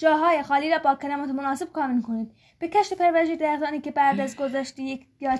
جاهای خالی را با کلمات مناسب کامل کنید به کشت و پرورش درختانی که بعد از گذشت یک یا